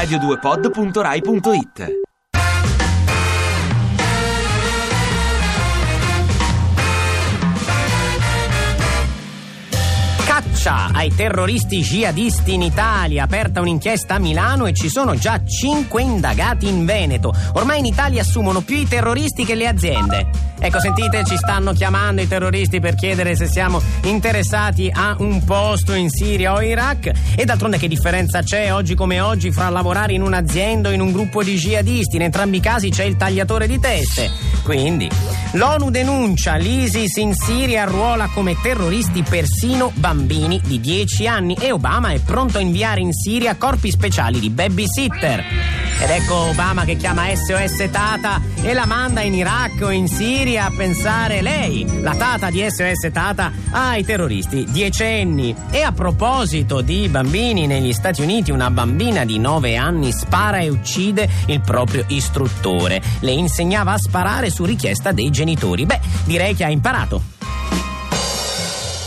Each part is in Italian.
radio2pod.rai.it Caccia ai terroristi jihadisti in Italia, aperta un'inchiesta a Milano e ci sono già cinque indagati in Veneto. Ormai in Italia assumono più i terroristi che le aziende. Ecco, sentite, ci stanno chiamando i terroristi per chiedere se siamo interessati a un posto in Siria o Iraq. E d'altronde che differenza c'è oggi come oggi fra lavorare in un'azienda o in un gruppo di jihadisti? In entrambi i casi c'è il tagliatore di teste. Quindi, l'ONU denuncia l'ISIS in Siria arruola come terroristi persino bambini di 10 anni e Obama è pronto a inviare in Siria corpi speciali di babysitter. Ed ecco Obama che chiama SOS Tata e la manda in Iraq o in Siria a pensare lei, la Tata di SOS Tata, ai terroristi diecenni. E a proposito di bambini, negli Stati Uniti una bambina di 9 anni spara e uccide il proprio istruttore. Le insegnava a sparare su richiesta dei genitori. Beh, direi che ha imparato.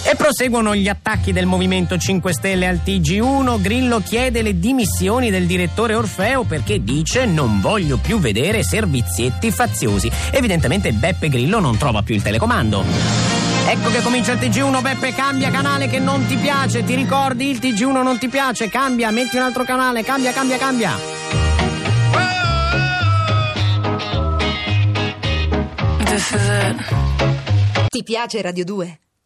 E proseguono gli attacchi del Movimento 5 Stelle al TG1. Grillo chiede le dimissioni del direttore Orfeo perché dice non voglio più vedere servizietti faziosi. Evidentemente Beppe Grillo non trova più il telecomando. Ecco che comincia il TG1, Beppe, cambia canale che non ti piace, ti ricordi il TG1 non ti piace, cambia, metti un altro canale, cambia, cambia, cambia. Ti piace Radio 2?